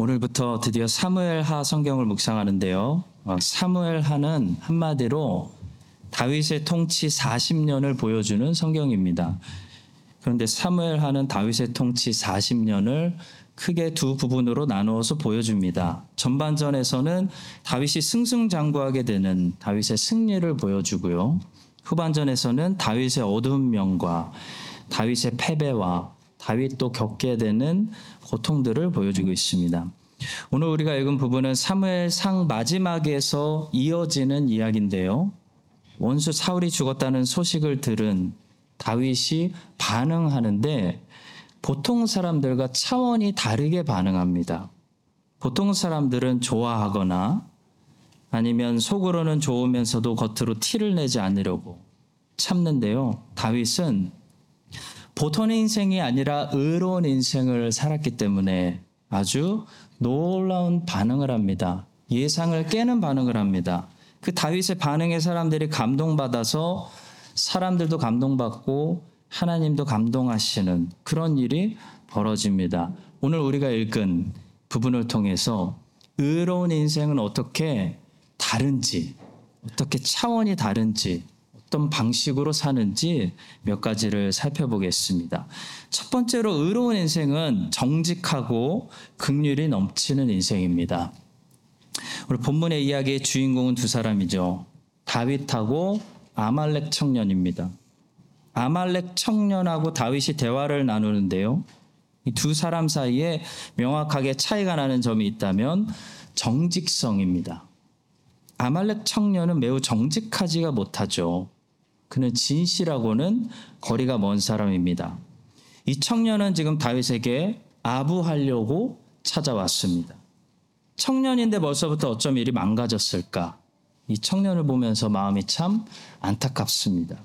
오늘부터 드디어 사무엘하 성경을 묵상하는데요. 어, 사무엘하는 한마디로 다윗의 통치 40년을 보여주는 성경입니다. 그런데 사무엘하는 다윗의 통치 40년을 크게 두 부분으로 나누어서 보여줍니다. 전반전에서는 다윗이 승승장구하게 되는 다윗의 승리를 보여주고요. 후반전에서는 다윗의 어두운 면과 다윗의 패배와 다윗도 겪게 되는 고통들을 보여주고 있습니다. 오늘 우리가 읽은 부분은 사무엘상 마지막에서 이어지는 이야기인데요. 원수 사울이 죽었다는 소식을 들은 다윗이 반응하는데 보통 사람들과 차원이 다르게 반응합니다. 보통 사람들은 좋아하거나 아니면 속으로는 좋으면서도 겉으로 티를 내지 않으려고 참는데요. 다윗은 보통의 인생이 아니라 의로운 인생을 살았기 때문에 아주 놀라운 반응을 합니다. 예상을 깨는 반응을 합니다. 그 다윗의 반응에 사람들이 감동받아서 사람들도 감동받고 하나님도 감동하시는 그런 일이 벌어집니다. 오늘 우리가 읽은 부분을 통해서 의로운 인생은 어떻게 다른지, 어떻게 차원이 다른지, 어떤 방식으로 사는지 몇 가지를 살펴보겠습니다. 첫 번째로 의로운 인생은 정직하고 극률이 넘치는 인생입니다. 우리 본문의 이야기의 주인공은 두 사람이죠. 다윗하고 아말렉 청년입니다. 아말렉 청년하고 다윗이 대화를 나누는데요. 이 두 사람 사이에 명확하게 차이가 나는 점이 있다면 정직성입니다. 아말렉 청년은 매우 정직하지가 못하죠. 그는 진실하고는 거리가 먼 사람입니다. 이 청년은 지금 다윗에게 아부하려고 찾아왔습니다. 청년인데 벌써부터 어쩜 일이 망가졌을까? 이 청년을 보면서 마음이 참 안타깝습니다.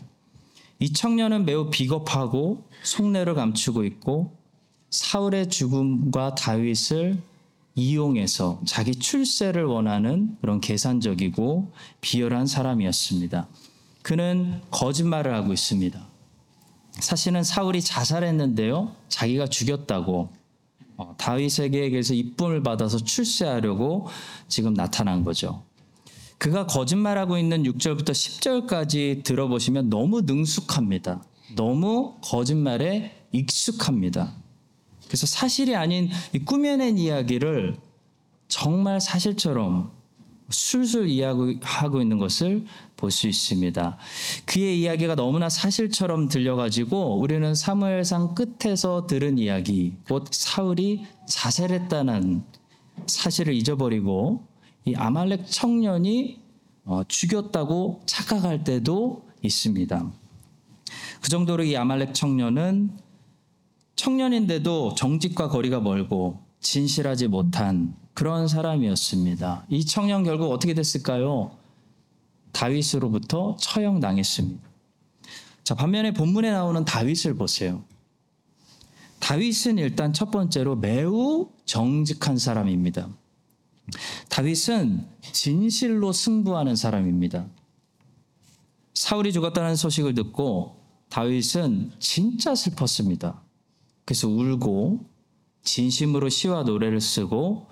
이 청년은 매우 비겁하고 속내를 감추고 있고 사울의 죽음과 다윗을 이용해서 자기 출세를 원하는 그런 계산적이고 비열한 사람이었습니다. 그는 거짓말을 하고 있습니다. 사실은 사울이 자살했는데요. 자기가 죽였다고 어, 다윗에게서 이쁨을 받아서 출세하려고 지금 나타난 거죠. 그가 거짓말하고 있는 6절부터 10절까지 들어보시면 너무 능숙합니다. 너무 거짓말에 익숙합니다. 그래서 사실이 아닌 꾸며낸 이야기를 정말 사실처럼 술술 이야기하고 있는 것을 볼 수 있습니다. 그의 이야기가 너무나 사실처럼 들려가지고 우리는 사무엘상 끝에서 들은 이야기, 곧 사울이 자살했다는 사실을 잊어버리고 이 아말렉 청년이 어, 죽였다고 착각할 때도 있습니다. 그 정도로 이 아말렉 청년은 청년인데도 정직과 거리가 멀고 진실하지 못한 그런 사람이었습니다. 이 청년 결국 어떻게 됐을까요? 다윗으로부터 처형당했습니다. 자, 반면에 본문에 나오는 다윗을 보세요. 다윗은 일단 첫 번째로 매우 정직한 사람입니다. 다윗은 진실로 승부하는 사람입니다. 사울이 죽었다는 소식을 듣고 다윗은 진짜 슬펐습니다. 그래서 울고 진심으로 시와 노래를 쓰고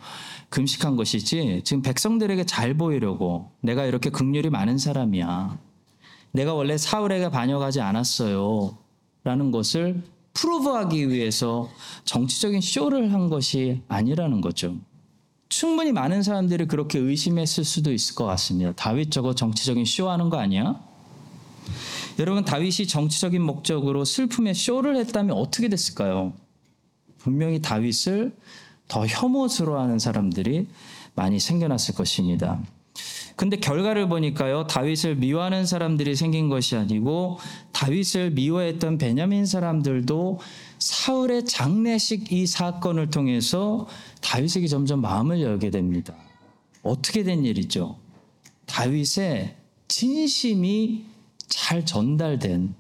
금식한 것이지 지금 백성들에게 잘 보이려고 내가 이렇게 극률이 많은 사람이야. 내가 원래 사울에게 반역하지 않았어요. 라는 것을 프로브하기 위해서 정치적인 쇼를 한 것이 아니라는 거죠. 충분히 많은 사람들이 그렇게 의심했을 수도 있을 것 같습니다. 다윗 저거 정치적인 쇼하는 거 아니야? 여러분 다윗이 정치적인 목적으로 슬픔의 쇼를 했다면 어떻게 됐을까요? 분명히 다윗을 더 혐오스러워하는 사람들이 많이 생겨났을 것입니다. 근데 결과를 보니까요, 다윗을 미워하는 사람들이 생긴 것이 아니고 다윗을 미워했던 베냐민 사람들도 사울의 장례식 이 사건을 통해서 다윗에게 점점 마음을 열게 됩니다. 어떻게 된 일이죠? 다윗의 진심이 잘 전달된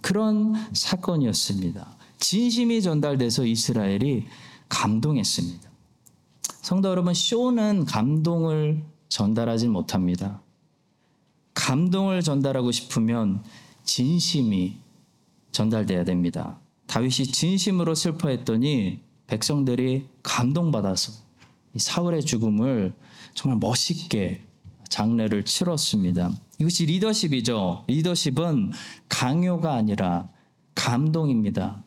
그런 사건이었습니다. 진심이 전달돼서 이스라엘이 감동했습니다. 성도 여러분, 쇼는 감동을 전달하지 못합니다. 감동을 전달하고 싶으면 진심이 전달돼야 됩니다. 다윗이 진심으로 슬퍼했더니 백성들이 감동받아서 사울의 죽음을 정말 멋있게 장례를 치렀습니다. 이것이 리더십이죠. 리더십은 강요가 아니라 감동입니다.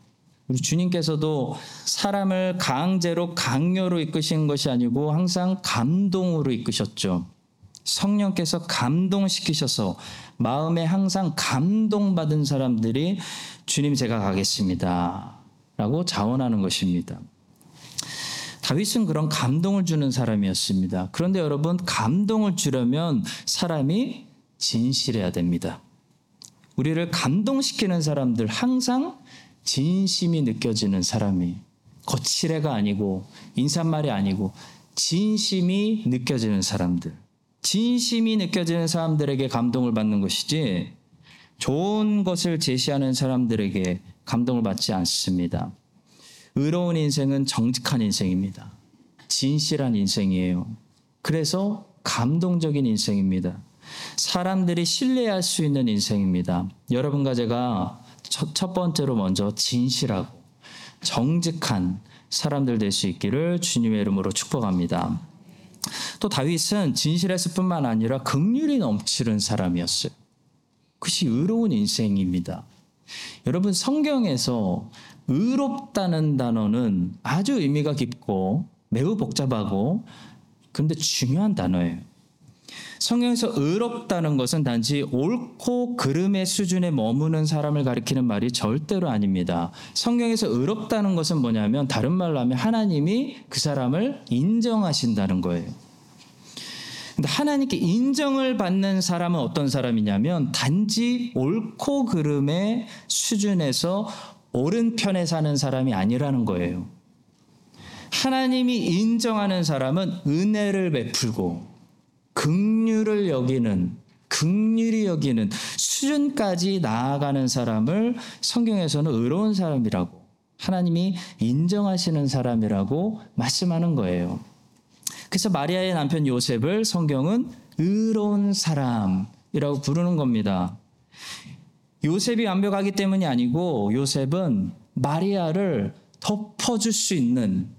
우리 주님께서도 사람을 강제로 강요로 이끄신 것이 아니고 항상 감동으로 이끄셨죠. 성령께서 감동시키셔서 마음에 항상 감동받은 사람들이 주님 제가 가겠습니다. 라고 자원하는 것입니다. 다윗은 그런 감동을 주는 사람이었습니다. 그런데 여러분, 감동을 주려면 사람이 진실해야 됩니다. 우리를 감동시키는 사람들 항상 진심이 느껴지는 사람이 거칠애가 아니고 인사말이 아니고 진심이 느껴지는 사람들. 진심이 느껴지는 사람들에게 감동을 받는 것이지 좋은 것을 제시하는 사람들에게 감동을 받지 않습니다. 의로운 인생은 정직한 인생입니다. 진실한 인생이에요. 그래서 감동적인 인생입니다. 사람들이 신뢰할 수 있는 인생입니다. 여러분과 제가 첫, 첫 번째로 먼저 진실하고 정직한 사람들 될 수 있기를 주님의 이름으로 축복합니다. 또 다윗은 진실했을 뿐만 아니라 극률이 넘치는 사람이었어요. 그것이 의로운 인생입니다. 여러분 성경에서 의롭다는 단어는 아주 의미가 깊고 매우 복잡하고 근데 중요한 단어예요. 성경에서 의롭다는 것은 단지 옳고 그름의 수준에 머무는 사람을 가리키는 말이 절대로 아닙니다. 성경에서 의롭다는 것은 뭐냐면 다른 말로 하면 하나님이 그 사람을 인정하신다는 거예요. 근데 하나님께 인정을 받는 사람은 어떤 사람이냐면 단지 옳고 그름의 수준에서 오른편에 사는 사람이 아니라는 거예요. 하나님이 인정하는 사람은 은혜를 베풀고 극률을 여기는 극률이 여기는 수준까지 나아가는 사람을 성경에서는 의로운 사람이라고 하나님이 인정하시는 사람이라고 말씀하는 거예요. 그래서 마리아의 남편 요셉을 성경은 의로운 사람이라고 부르는 겁니다. 요셉이 완벽하기 때문이 아니고 요셉은 마리아를 덮어줄 수 있는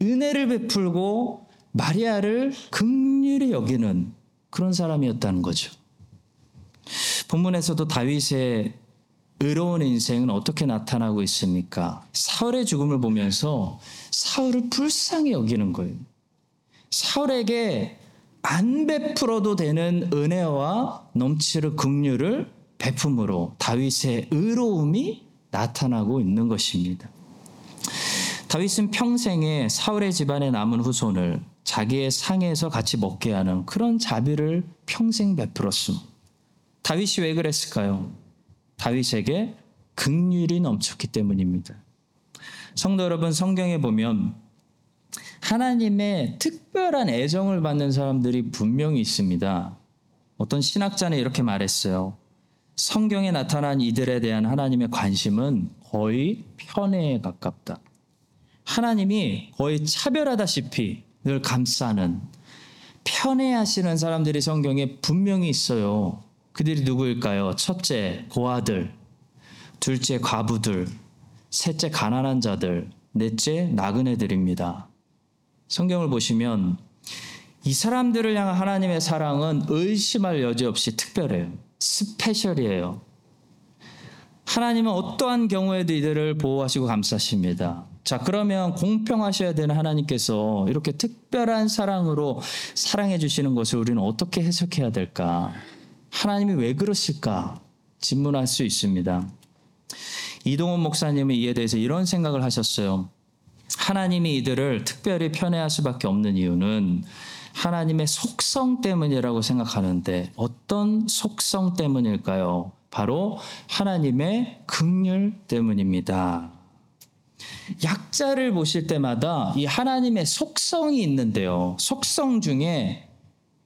은혜를 베풀고 마리아를 극률히 여기는 그런 사람이었다는 거죠. 본문에서도 다윗의 의로운 인생은 어떻게 나타나고 있습니까? 사울의 죽음을 보면서 사울을 불쌍히 여기는 거예요. 사울에게 안 베풀어도 되는 은혜와 넘치는 긍휼을 베품으로 다윗의 의로움이 나타나고 있는 것입니다. 다윗은 평생에 사울의 집안에 남은 후손을 자기의 상에서 같이 먹게 하는 그런 자비를 평생 베풀었음. 다윗이 왜 그랬을까요? 다윗에게 극률이 넘쳤기 때문입니다. 성도 여러분, 성경에 보면 하나님의 특별한 애정을 받는 사람들이 분명히 있습니다. 어떤 신학자는 이렇게 말했어요. 성경에 나타난 이들에 대한 하나님의 관심은 거의 편애에 가깝다. 하나님이 거의 차별하다시피 늘 감싸는 편애하시는 사람들이 성경에 분명히 있어요. 그들이 누구일까요? 첫째, 고아들. 둘째, 과부들. 셋째, 가난한 자들. 넷째, 나그네들입니다. 성경을 보시면 이 사람들을 향한 하나님의 사랑은 의심할 여지 없이 특별해요. 스페셜이에요. 하나님은 어떠한 경우에도 이들을 보호하시고 감싸십니다. 자, 그러면 공평하셔야 되는 하나님께서 이렇게 특별한 사랑으로 사랑해 주시는 것을 우리는 어떻게 해석해야 될까? 하나님이 왜 그러실까? 질문할 수 있습니다. 이동훈 목사님은 이에 대해서 이런 생각을 하셨어요. 하나님이 이들을 특별히 편애할 수밖에 없는 이유는 하나님의 속성 때문이라고 생각하는데 어떤 속성 때문일까요? 바로 하나님의 극률 때문입니다. 약자를 보실 때마다 이 하나님의 속성이 있는데요. 속성 중에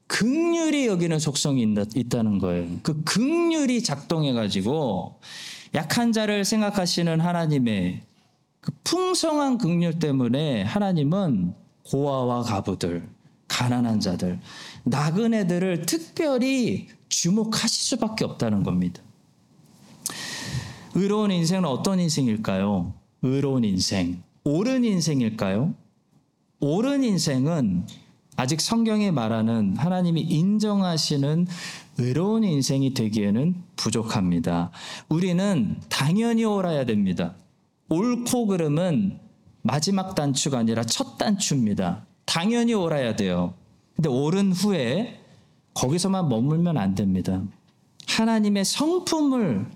극률이 여기는 속성이 있다 는 거예요. 그 극률이 작동해 가지고 약한 자를 생각하시는 하나님의 그 풍성한 극률 때문에 하나님은 고아와 가부들, 가난한 자들, 나그네들을 특별히 주목하실 수밖에 없다는 겁니다. 의로운 인생은 어떤 인생일까요? 의로운 인생, 옳은 인생일까요? 옳은 인생은 아직 성경이 말하는 하나님이 인정하시는 의로운 인생이 되기에는 부족합니다. 우리는 당연히 옳아야 됩니다. 옳고 그름은 마지막 단추가 아니라 첫 단추입니다. 당연히 옳아야 돼요. 근데 옳은 후에 거기서만 머물면 안 됩니다. 하나님의 성품을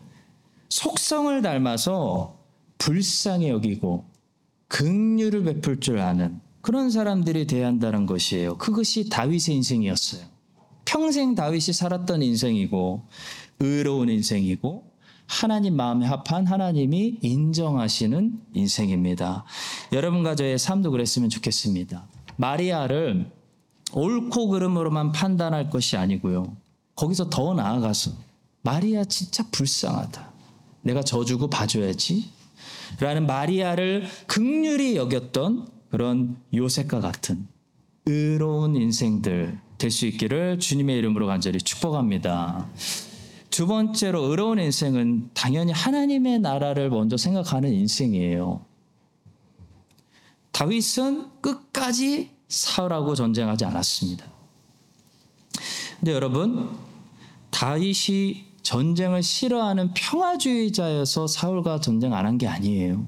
속성을 닮아서 불쌍히 여기고 긍휼을 베풀 줄 아는 그런 사람들이 돼야 한다는 것이에요. 그것이 다윗의 인생이었어요. 평생 다윗이 살았던 인생이고 의로운 인생이고 하나님 마음에 합한 하나님이 인정하시는 인생입니다. 여러분과 저의 삶도 그랬으면 좋겠습니다. 마리아를 옳고 그름으로만 판단할 것이 아니고요. 거기서 더 나아가서 마리아 진짜 불쌍하다. 내가 져주고 봐줘야지. 라는 마리아를 극률이 여겼던 그런 요셉과 같은 의로운 인생들 될 수 있기를 주님의 이름으로 간절히 축복합니다. 두 번째로 의로운 인생은 당연히 하나님의 나라를 먼저 생각하는 인생이에요. 다윗은 끝까지 사울하고 전쟁하지 않았습니다. 근데 여러분, 다윗이 전쟁을 싫어하는 평화주의자여서 사울과 전쟁 안 한 게 아니에요.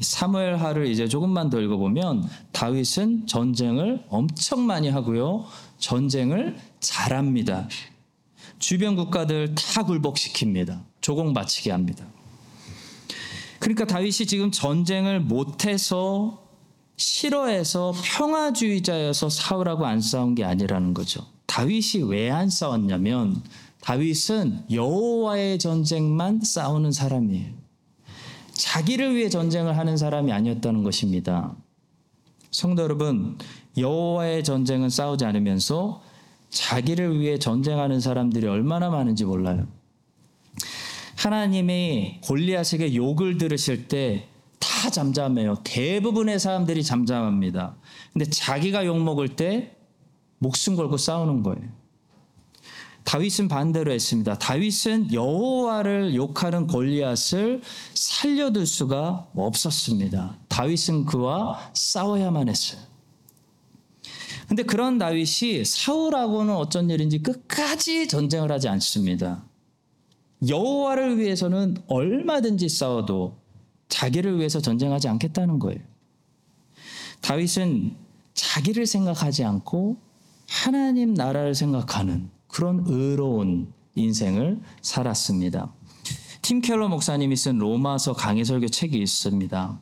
사무엘하를 이제 조금만 더 읽어보면 다윗은 전쟁을 엄청 많이 하고요. 전쟁을 잘합니다. 주변 국가들 다 굴복시킵니다. 조공 바치게 합니다. 그러니까 다윗이 지금 전쟁을 못해서 싫어해서 평화주의자여서 사울하고 안 싸운 게 아니라는 거죠. 다윗이 왜 안 싸웠냐면 다윗은 여호와의 전쟁만 싸우는 사람이에요. 자기를 위해 전쟁을 하는 사람이 아니었다는 것입니다. 성도 여러분, 여호와의 전쟁은 싸우지 않으면서 자기를 위해 전쟁하는 사람들이 얼마나 많은지 몰라요. 하나님이 골리앗에게 욕을 들으실 때 다 잠잠해요. 대부분의 사람들이 잠잠합니다. 근데 자기가 욕 먹을 때 목숨 걸고 싸우는 거예요. 다윗은 반대로 했습니다. 다윗은 여호와를 욕하는 골리앗을 살려둘 수가 없었습니다. 다윗은 그와 싸워야만 했어요. 근데 그런 다윗이 사울하고는 어쩐 일인지 끝까지 전쟁을 하지 않습니다. 여호와를 위해서는 얼마든지 싸워도 자기를 위해서 전쟁하지 않겠다는 거예요. 다윗은 자기를 생각하지 않고 하나님 나라를 생각하는 그런 의로운 인생을 살았습니다. 팀 켈러 목사님이 쓴 로마서 강의 설교 책이 있습니다.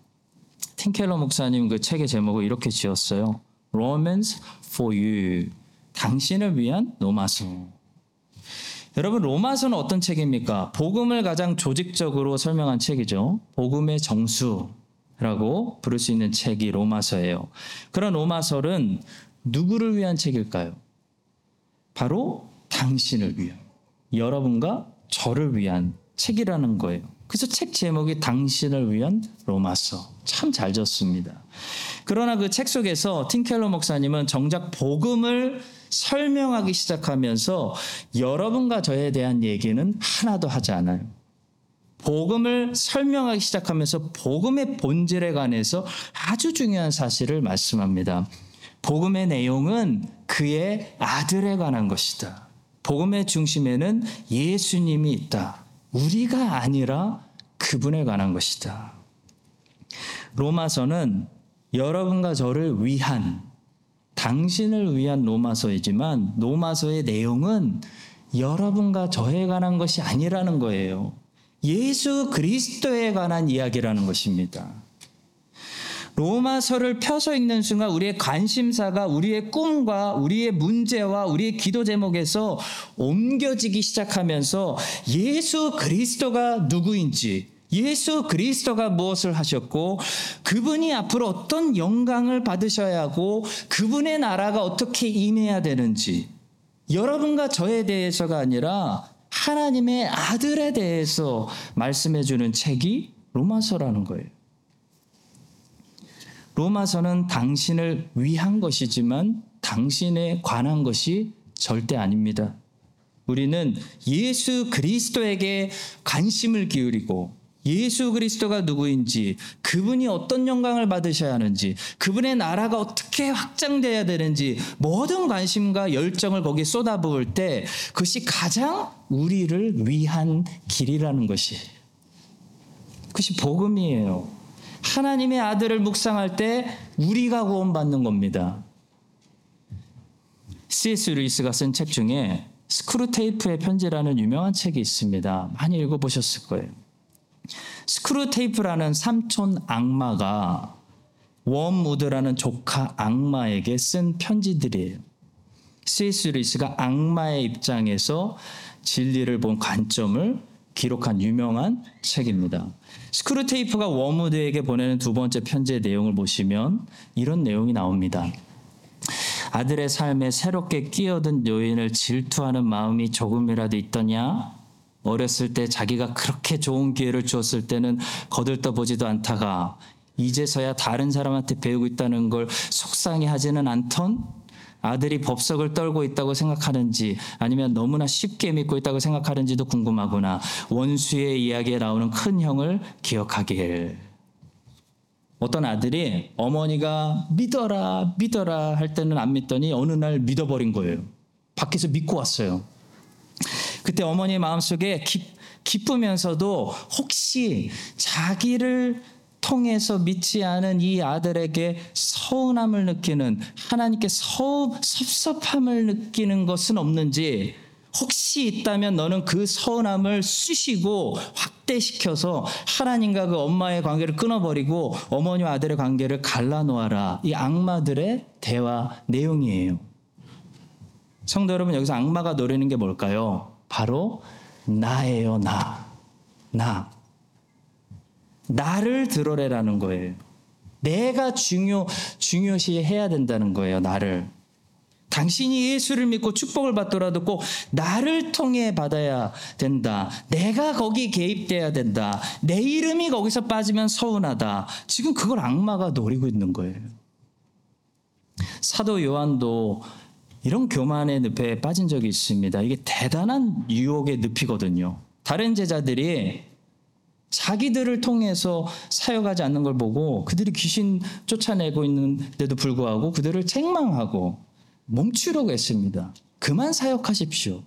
팀 켈러 목사님 그 책의 제목을 이렇게 지었어요. Romans for you. 당신을 위한 로마서. 여러분 로마서는 어떤 책입니까? 복음을 가장 조직적으로 설명한 책이죠. 복음의 정수라고 부를 수 있는 책이 로마서예요. 그런 로마서는 누구를 위한 책일까요? 바로 당신을 위한, 여러분과 저를 위한 책이라는 거예요. 그래서 책 제목이 당신을 위한 로마서. 참 잘 졌습니다. 그러나 그 책 속에서 틴켈러 목사님은 정작 복음을 설명하기 시작하면서 여러분과 저에 대한 얘기는 하나도 하지 않아요. 복음을 설명하기 시작하면서 복음의 본질에 관해서 아주 중요한 사실을 말씀합니다. 복음의 내용은 그의 아들에 관한 것이다. 복음의 중심에는 예수님이 있다. 우리가 아니라 그분에 관한 것이다. 로마서는 여러분과 저를 위한 당신을 위한 로마서이지만 로마서의 내용은 여러분과 저에 관한 것이 아니라는 거예요. 예수 그리스도에 관한 이야기라는 것입니다. 로마서를 펴서 읽는 순간 우리의 관심사가 우리의 꿈과 우리의 문제와 우리의 기도 제목에서 옮겨지기 시작하면서 예수 그리스도가 누구인지 예수 그리스도가 무엇을 하셨고 그분이 앞으로 어떤 영광을 받으셔야 하고 그분의 나라가 어떻게 임해야 되는지 여러분과 저에 대해서가 아니라 하나님의 아들에 대해서 말씀해 주는 책이 로마서라는 거예요. 로마서는 당신을 위한 것이지만 당신에 관한 것이 절대 아닙니다. 우리는 예수 그리스도에게 관심을 기울이고 예수 그리스도가 누구인지, 그분이 어떤 영광을 받으셔야 하는지, 그분의 나라가 어떻게 확장돼야 되는지 모든 관심과 열정을 거기에 쏟아부을 때 그것이 가장 우리를 위한 길이라는 것이 그것이 복음이에요. 하나님의 아들을 묵상할 때 우리가 구원받는 겁니다. C.S. 루이스가 쓴 책 중에 스크루테이프의 편지라는 유명한 책이 있습니다. 많이 읽어보셨을 거예요. 스크루테이프라는 삼촌 악마가 웜우드라는 조카 악마에게 쓴 편지들이에요. C.S. 루이스가 악마의 입장에서 진리를 본 관점을 기록한 유명한 책입니다. 스크루테이프가 웜우드에게 보내는 두 번째 편지의 내용을 보시면 이런 내용이 나옵니다. 아들의 삶에 새롭게 끼어든 요인을 질투하는 마음이 조금이라도 있더냐? 어렸을 때 자기가 그렇게 좋은 기회를 주었을 때는 거들떠 보지도 않다가 이제서야 다른 사람한테 배우고 있다는 걸 속상해 하지는 않던 아들이 법석을 떨고 있다고 생각하는지 아니면 너무나 쉽게 믿고 있다고 생각하는지도 궁금하구나. 원수의 이야기에 나오는 큰 형을 기억하길. 어떤 아들이 어머니가 믿어라, 믿어라 할 때는 안 믿더니 어느 날 믿어버린 거예요. 밖에서 믿고 왔어요. 그때 어머니 마음속에 기, 기쁘면서도 혹시 자기를 통해서 믿지 않은 이 아들에게 서운함을 느끼는 하나님께 서, 섭섭함을 느끼는 것은 없는지 혹시 있다면 너는 그 서운함을 쑤시고 확대시켜서 하나님과 그 엄마의 관계를 끊어버리고 어머니와 아들의 관계를 갈라놓아라. 이 악마들의 대화 내용이에요. 성도 여러분, 여기서 악마가 노리는 게 뭘까요? 바로 나예요, 나. 나. 나를 드러내라는 거예요. 내가 중요, 중요시 해야 된다는 거예요, 나를. 당신이 예수를 믿고 축복을 받더라도 꼭 나를 통해 받아야 된다. 내가 거기 개입돼야 된다. 내 이름이 거기서 빠지면 서운하다. 지금 그걸 악마가 노리고 있는 거예요. 사도 요한도 이런 교만의 늪에 빠진 적이 있습니다. 이게 대단한 유혹의 늪이거든요. 다른 제자들이 자기들을 통해서 사역하지 않는 걸 보고 그들이 귀신 쫓아내고 있는데도 불구하고 그들을 책망하고 멈추려고 했습니다. 그만 사역하십시오.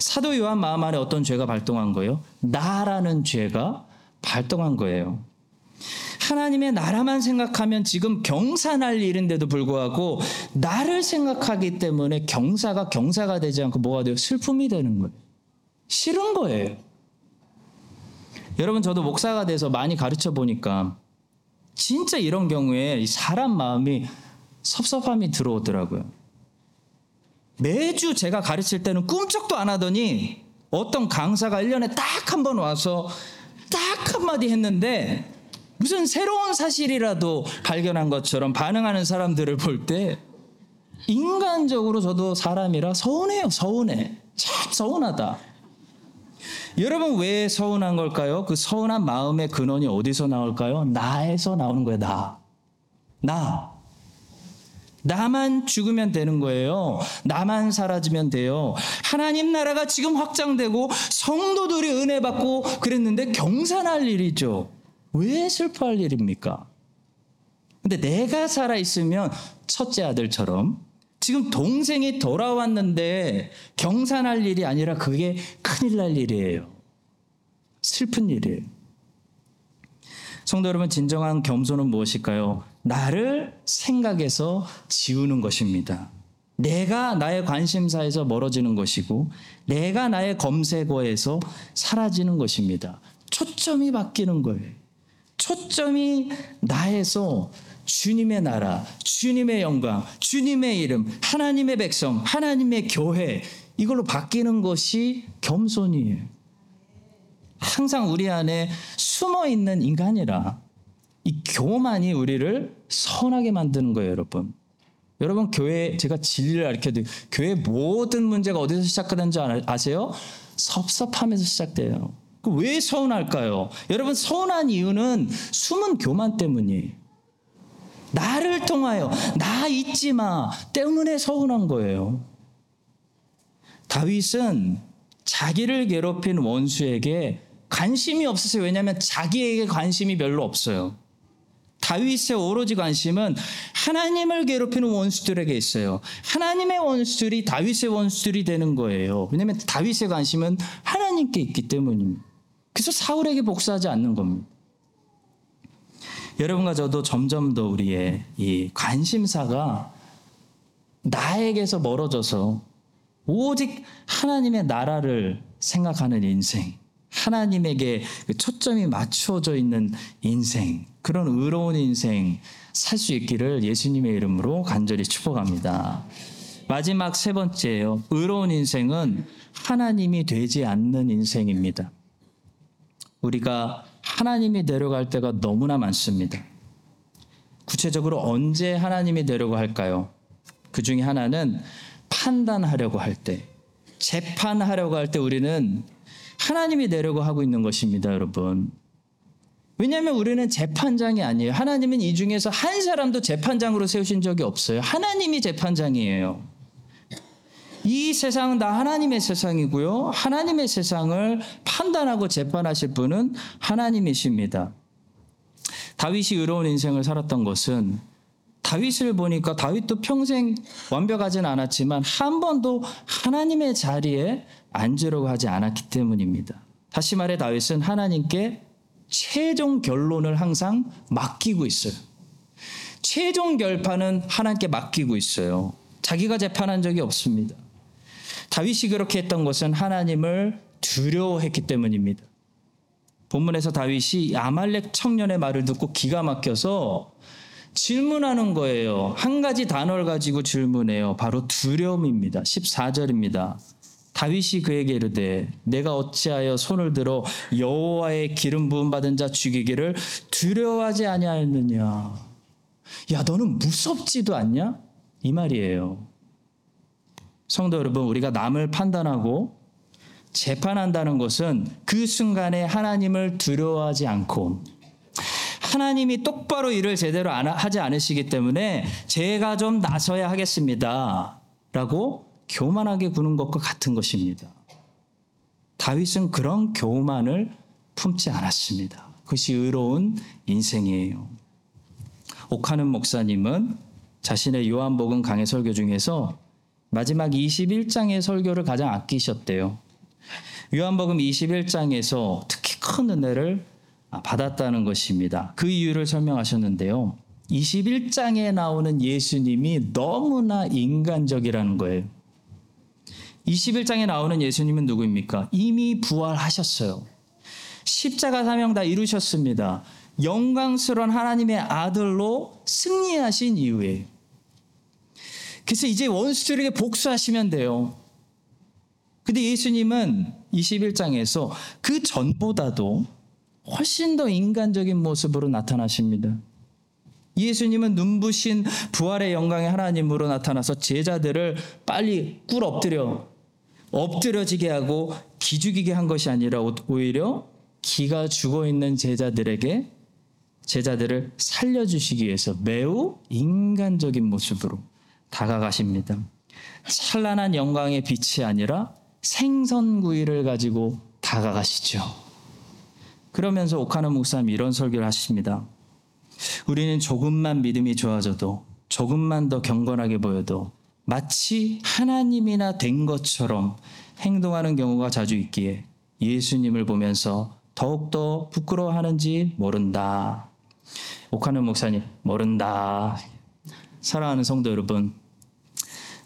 사도 요한 마음 안에 어떤 죄가 발동한 거예요? 나라는 죄가 발동한 거예요. 하나님의 나라만 생각하면 지금 경사날 일인데도 불구하고 나를 생각하기 때문에 경사가 경사가 되지 않고 뭐가 돼요? 슬픔이 되는 거예요. 싫은 거예요. 여러분 저도 목사가 돼서 많이 가르쳐 보니까 진짜 이런 경우에 사람 마음이 섭섭함이 들어오더라고요. 매주 제가 가르칠 때는 꿈쩍도 안 하더니 어떤 강사가 1년에 딱 한 번 와서 딱 한마디 했는데 무슨 새로운 사실이라도 발견한 것처럼 반응하는 사람들을 볼 때 인간적으로 저도 사람이라 서운해요, 서운해. 참 서운하다. 여러분 왜 서운한 걸까요? 그 서운한 마음의 근원이 어디서 나올까요? 나에서 나오는 거예요, 나. 나. 나만 죽으면 되는 거예요. 나만 사라지면 돼요. 하나님 나라가 지금 확장되고 성도들이 은혜 받고 그랬는데 경산할 일이죠. 왜 슬퍼할 일입니까? 근데 내가 살아있으면 첫째 아들처럼 지금 동생이 돌아왔는데 경산할 일이 아니라 그게 큰일 날 일이에요. 슬픈 일이에요. 성도 여러분, 진정한 겸손은 무엇일까요? 나를 생각해서 지우는 것입니다. 내가 나의 관심사에서 멀어지는 것이고, 내가 나의 검색어에서 사라지는 것입니다. 초점이 바뀌는 거예요. 초점이 나에서 주님의 나라, 주님의 영광, 주님의 이름, 하나님의 백성, 하나님의 교회, 이걸로 바뀌는 것이 겸손이에요. 항상 우리 안에 숨어 있는 인간이라 이 교만이 우리를 선하게 만드는 거예요, 여러분. 여러분 교회 제가 진리를 가르쳐도 교회 모든 문제가 어디서 시작하는지 아세요? 섭섭함에서 시작돼요. 그왜 서운할까요? 여러분 서운한 이유는 숨은 교만 때문이에요. 나를 통하여 나 잊지 마 때문에 서운한 거예요. 다윗은 자기를 괴롭힌 원수에게 관심이 없으세요. 왜냐하면 자기에게 관심이 별로 없어요. 다윗의 오로지 관심은 하나님을 괴롭히는 원수들에게 있어요. 하나님의 원수들이 다윗의 원수들이 되는 거예요. 왜냐하면 다윗의 관심은 하나님께 있기 때문입니다. 그래서 사울에게 복수하지 않는 겁니다. 여러분과 저도 점점 더 우리의 이 관심사가 나에게서 멀어져서 오직 하나님의 나라를 생각하는 인생, 하나님에게 그 초점이 맞추어져 있는 인생, 그런 의로운 인생 살 수 있기를 예수님의 이름으로 간절히 축복합니다. 마지막 세 번째예요. 의로운 인생은 하나님이 되지 않는 인생입니다. 우리가 하나님이 데려갈 때가 너무나 많습니다. 구체적으로 언제 하나님이 데려고 할까요? 그 중에 하나는 판단하려고 할 때, 재판하려고 할 때 우리는 하나님이 되려고 하고 있는 것입니다, 여러분. 왜냐하면 우리는 재판장이 아니에요. 하나님은 이 중에서 한 사람도 재판장으로 세우신 적이 없어요. 하나님이 재판장이에요. 이 세상은 다 하나님의 세상이고요. 하나님의 세상을 판단하고 재판하실 분은 하나님이십니다. 다윗이 의로운 인생을 살았던 것은 다윗을 보니까 다윗도 평생 완벽하진 않았지만 한 번도 하나님의 자리에 앉으려고 하지 않았기 때문입니다. 다시 말해 다윗은 하나님께 최종 결론을 항상 맡기고 있어요. 최종 결판은 하나님께 맡기고 있어요. 자기가 재판한 적이 없습니다. 다윗이 그렇게 했던 것은 하나님을 두려워했기 때문입니다. 본문에서 다윗이 아말렉 청년의 말을 듣고 기가 막혀서 질문하는 거예요. 한 가지 단어를 가지고 질문해요. 바로 두려움입니다. 14절입니다. 다윗이 그에게 이르되 내가 어찌하여 손을 들어 여호와의 기름 부음 받은 자 죽이기를 두려워하지 아니하였느냐. 야 너는 무섭지도 않냐? 이 말이에요. 성도 여러분 우리가 남을 판단하고 재판한다는 것은 그 순간에 하나님을 두려워하지 않고 하나님이 똑바로 일을 제대로 하지 않으시기 때문에 제가 좀 나서야 하겠습니다. 라고 교만하게 구는 것과 같은 것입니다. 다윗은 그런 교만을 품지 않았습니다. 그것이 의로운 인생이에요. 옥하는 목사님은 자신의 요한복음 강해 설교 중에서 마지막 21장의 설교를 가장 아끼셨대요. 요한복음 21장에서 특히 큰 은혜를 받았다는 것입니다. 그 이유를 설명하셨는데요. 21장에 나오는 예수님이 너무나 인간적이라는 거예요. 21장에 나오는 예수님은 누구입니까? 이미 부활하셨어요. 십자가 사명 다 이루셨습니다. 영광스러운 하나님의 아들로 승리하신 이후에. 그래서 이제 원수들에게 복수하시면 돼요. 근데 예수님은 21장에서 그 전보다도 훨씬 더 인간적인 모습으로 나타나십니다. 예수님은 눈부신 부활의 영광의 하나님으로 나타나서 제자들을 빨리 꿀 엎드려 엎드려지게 하고 기죽이게 한 것이 아니라 오히려 기가 죽어 있는 제자들에게 제자들을 살려주시기 위해서 매우 인간적인 모습으로 다가가십니다. 찬란한 영광의 빛이 아니라 생선구이를 가지고 다가가시죠. 그러면서 오카노 목사님 이런 설교를 하십니다. 우리는 조금만 믿음이 좋아져도 조금만 더 경건하게 보여도 마치 하나님이나 된 것처럼 행동하는 경우가 자주 있기에 예수님을 보면서 더욱더 부끄러워하는지 모른다. 오카노 목사님, 모른다. 사랑하는 성도 여러분,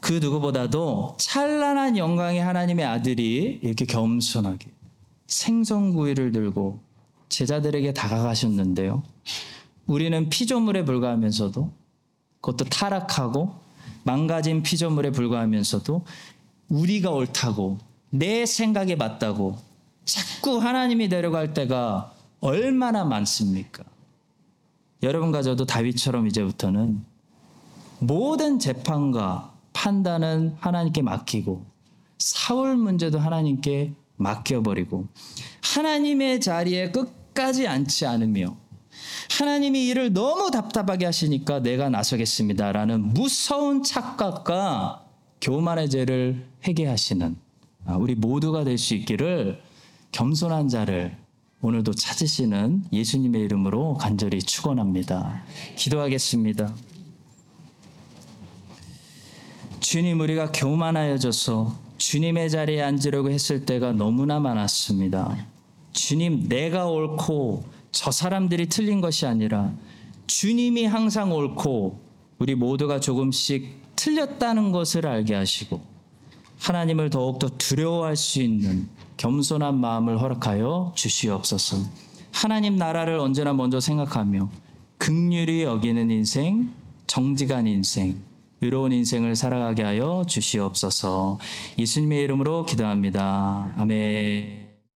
그 누구보다도 찬란한 영광의 하나님의 아들이 이렇게 겸손하게 생선구이를 들고 제자들에게 다가가셨는데요. 우리는 피조물에 불과하면서도 그것도 타락하고 망가진 피조물에 불과하면서도 우리가 옳다고 내 생각에 맞다고 자꾸 하나님이 데려갈 때가 얼마나 많습니까? 여러분과 저도 다윗처럼 이제부터는 모든 재판과 판단은 하나님께 맡기고 사울 문제도 하나님께 맡겨버리고 하나님의 자리에 끝까지 앉지 않으며 하나님이 일을 너무 답답하게 하시니까 내가 나서겠습니다라는 무서운 착각과 교만의 죄를 회개하시는 아, 우리 모두가 될 수 있기를 겸손한 자를 오늘도 찾으시는 예수님의 이름으로 간절히 축원합니다. 기도하겠습니다. 주님 우리가 교만하여져서 주님의 자리에 앉으려고 했을 때가 너무나 많았습니다. 주님 내가 옳고 저 사람들이 틀린 것이 아니라 주님이 항상 옳고 우리 모두가 조금씩 틀렸다는 것을 알게 하시고 하나님을 더욱더 두려워할 수 있는 겸손한 마음을 허락하여 주시옵소서. 하나님 나라를 언제나 먼저 생각하며 극률이 여기는 인생, 정직한 인생, 의로운 인생을 살아가게 하여 주시옵소서. 예수님의 이름으로 기도합니다. 아멘.